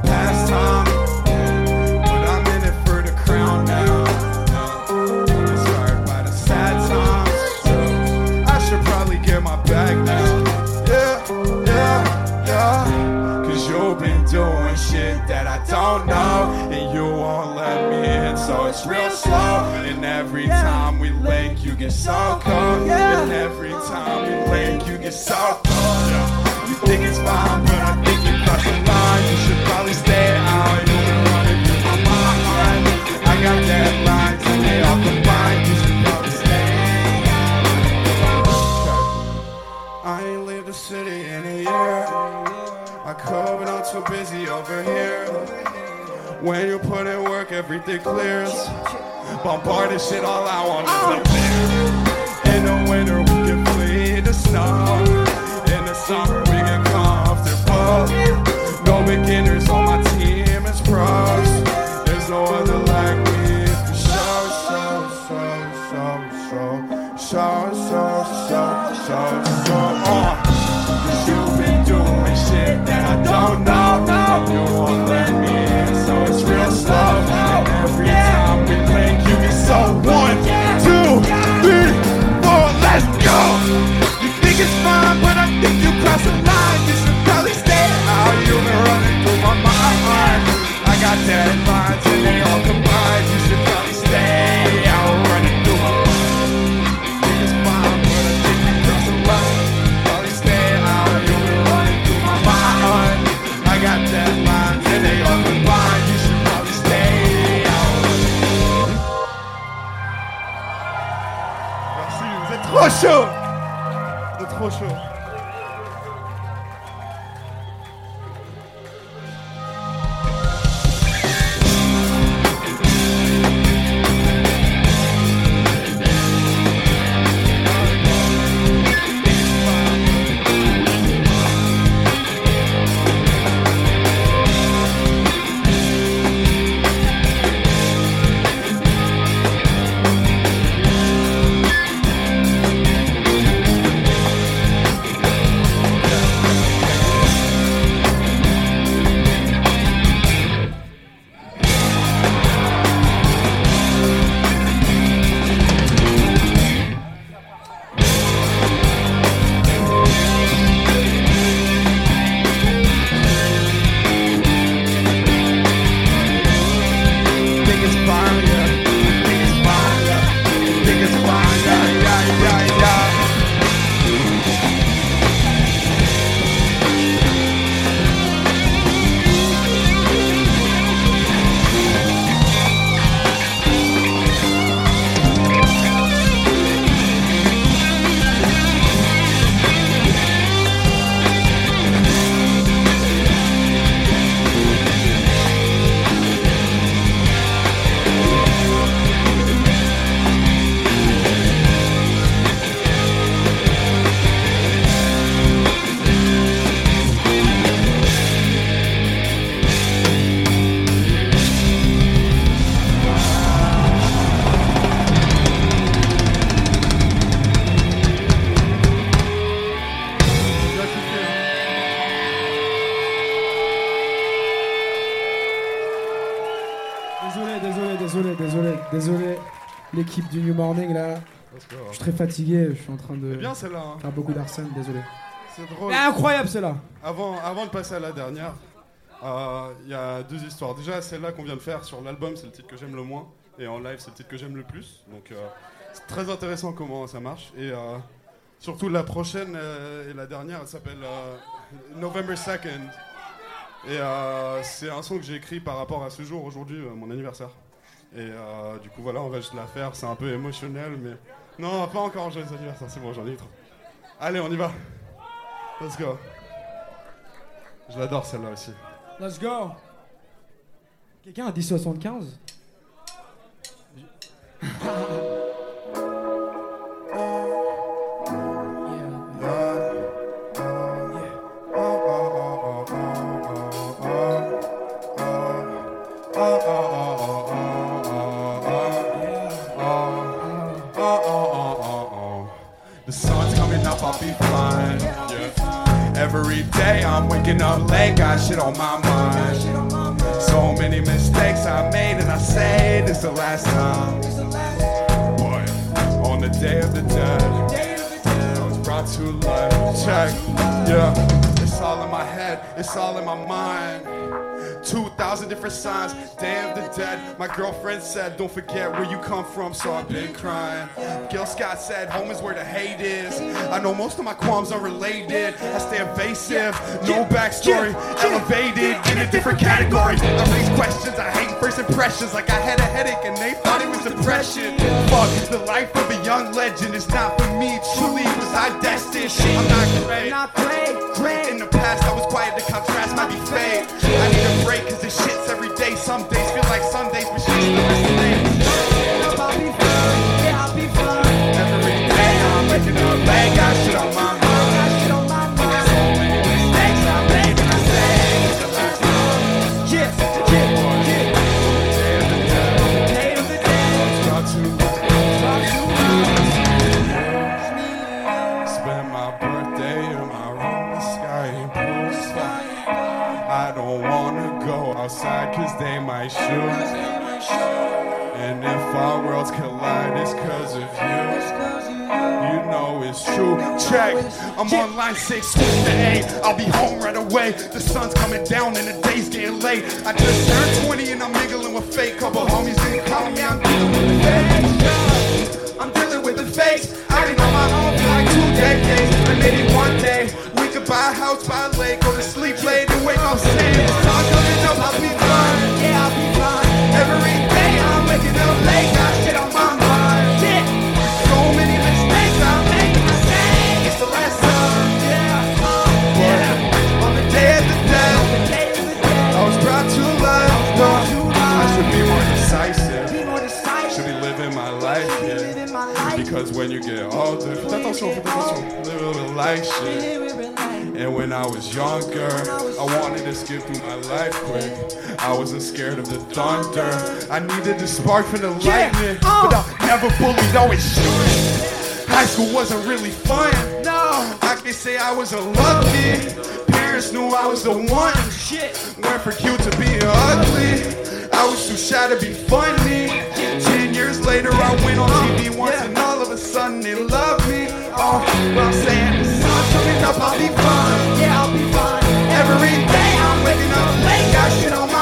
real slow. And every time we link, you get so cold. And every time we link, you get so cold. Yeah. You think it's fine, but I think you crossed the line. You should probably stay out. You've been running through my mind. I got deadlines, and they all combined. You should probably stay I ain't leave the city in a year. I could, but I'm too busy over here. When you put in work, everything clears. Bombarded shit, all I want is oh. a beer. In the winter, we can flee the snow. In the summer, we get comfortable. No beginners on my team is pros. 박수! Morning là, je suis très fatigué, je suis en train de bien hein. faire beaucoup d'arsène, désolé. C'est drôle. Mais incroyable celle-là Avant, avant de passer à la dernière, euh, il y a deux histoires. Déjà, celle-là qu'on vient de faire sur l'album, c'est le titre que j'aime le moins. Et en live, c'est le titre que j'aime le plus. Donc, euh, c'est très intéressant comment ça marche. Et euh, surtout, la prochaine et la dernière, elle s'appelle November 2nd. Et c'est un son que j'ai écrit par rapport à ce jour, aujourd'hui, mon anniversaire. Et euh, du coup, voilà, on va juste la faire. C'est un peu émotionnel, mais. Non, pas encore joyeux anniversaire, c'est bon, j'en ai eu trop. Allez, on y va. Let's go. Je l'adore celle-là aussi. Let's go Quelqu'un a dit 75 The <laughs> day I'm waking up late, got shit on my mind. So many mistakes I made, and I say this the last time. But on the day of the dead, I was brought to life. Check, yeah. It's all in my it's all in my mind. 2,000 different signs, damn the Dead. My girlfriend said, Don't forget where you come from, so I've been crying. Gil Scott said, Home is where the hate is. I know most of my qualms are related. I stay evasive, no backstory, elevated in a different category. I raise questions, I hate first impressions, like I had a headache and they thought it was depression. Fuck, the life of a young legend is not for me. Truly was I destined. I'm not great. Not great, great. In the past, I was quiet, the contrast might be fade. I need a break, cause this shit's every day. Some days feel like Sundays, but shit's still the same. I'll be fine, yeah, I'll be fine. Every day, I'm waking up late, might shoot. And if our worlds collide, it's cause of you. You know it's true. Check. I'm on line six, switch to eight. I'll be home right away. The sun's coming down and the day's getting late. I just turned 20 and I'm mingling with fake. Couple homies didn't call me. I'm dealing with the fakes. I'm dealing with the fakes. I've been on my own for like two decades. And maybe one day we could buy a house by a lake, go to sleep late and wake up saying Because when you get older, faites attention, faites attention. Live a like shit. And when I was younger, I wanted to skip through my life quick. I wasn't scared of the thunder. I needed the spark from the lightning. But I never bullied, always shooting. High school wasn't really fun. No, I can say I was unlucky. Parents knew I was the one. Shit, went for cute to be ugly. I was too shy to be funny. Ten years later, I went on TV once, and all of a sudden they love me. Oh, but I'm saying sun's coming up, I'll be fine. Yeah, I'll be fine. Every day I'm waking up late, got shit on my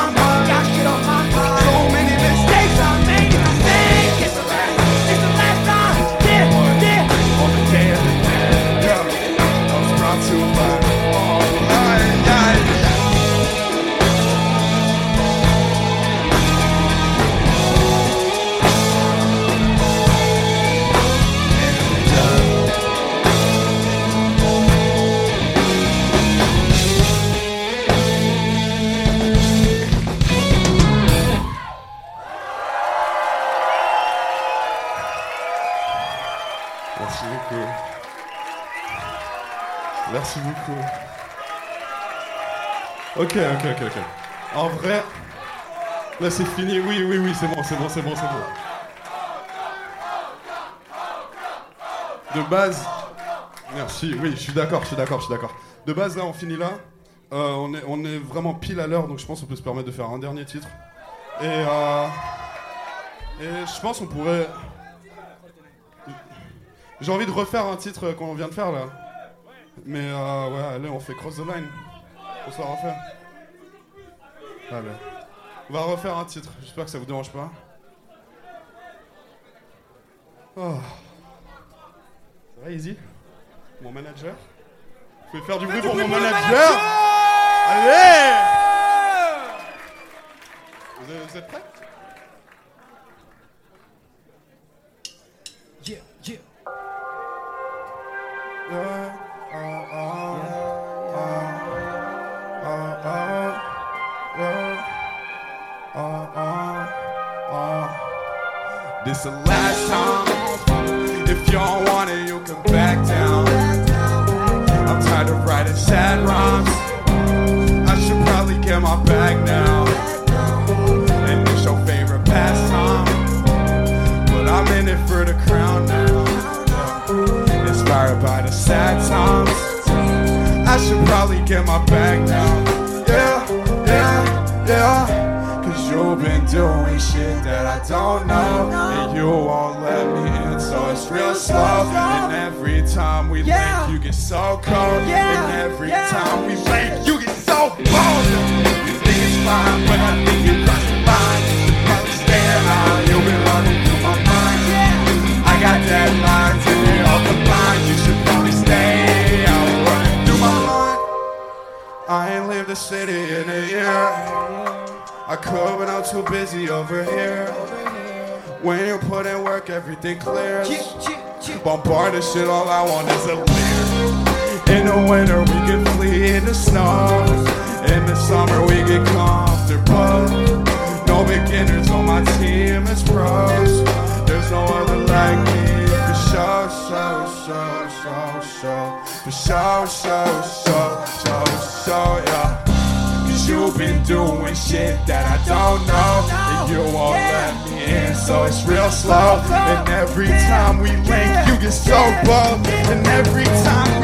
Ok, ok, ok, ok. En vrai, là c'est fini. Oui, oui, oui, c'est bon, c'est bon, c'est bon, c'est bon. De base, merci. Oui, je suis d'accord, je suis d'accord, je suis d'accord. De base, là, on finit là. Euh, on, est, vraiment pile à l'heure, donc je pense qu'on peut se permettre de faire un dernier titre. Euh, et, je pense qu'on pourrait. J'ai envie de refaire un titre qu'on vient de faire là. Mais euh, ouais, allez, on fait Cross the Line. Refaire. On va refaire un titre, j'espère que ça vous dérange pas. Oh. Ça va Easy? Mon manager? Vous pouvez faire du bruit pour mon manager Allez for show, show, show, show, show yeah. Cause you've been doing shit that I don't know, and you won't let me in, so it's real slow. And every time we link, you get so blown, and every time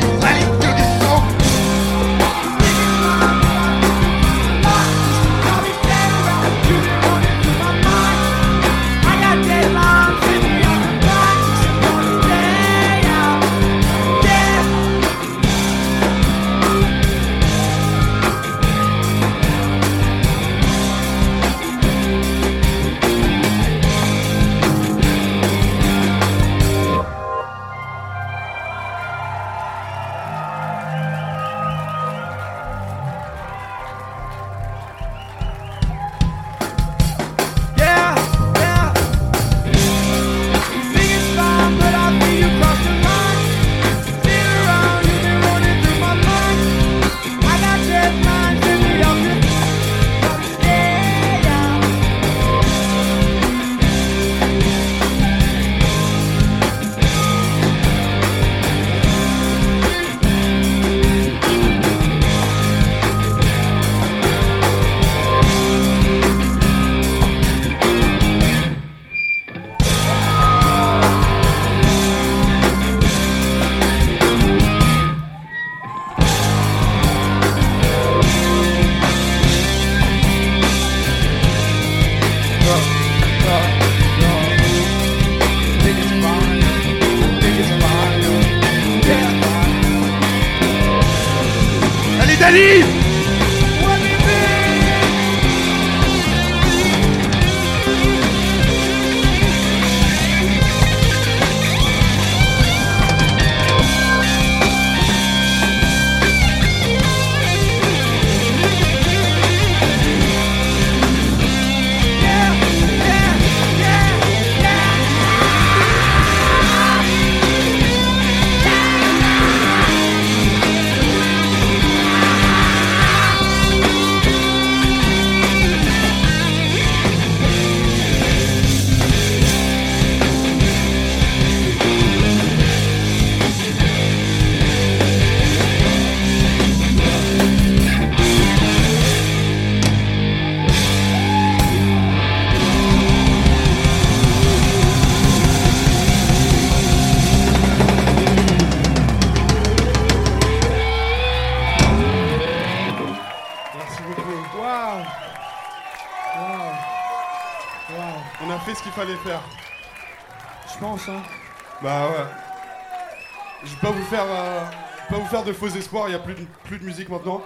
de faux espoirs, il y a plus de, plus de musique maintenant.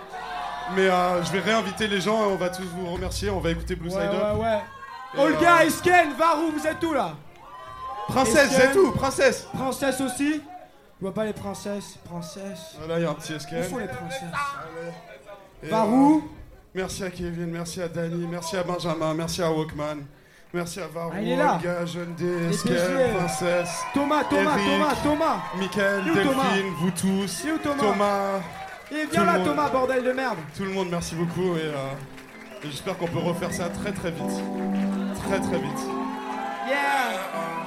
Mais euh, je vais réinviter les gens et on va tous vous remercier, on va écouter Blue Ouais, Side Up. ouais, ouais. Et, Olga, euh, Esken, Varou, vous êtes où là? Princesse, Esken. c'est tout, princesse Princesse aussi? Je vois pas les princesses. Princesse. Voilà, il y a un petit Où escape. sont les princesses? Et, Varou? euh, Merci à Kevin, merci à Danny, merci à Benjamin, merci à Walkman, merci à Varou, Ah. Olga, Jeune. Princesse, Thomas, Thomas, Eric. Thomas, Thomas Michael, Delphine, Thomas vous tous, Thomas Thomas, Et viens là. Thomas, bordel de merde tout le monde, merci beaucoup et, euh, et j'espère qu'on peut refaire ça très très vite. Très très vite. Yeah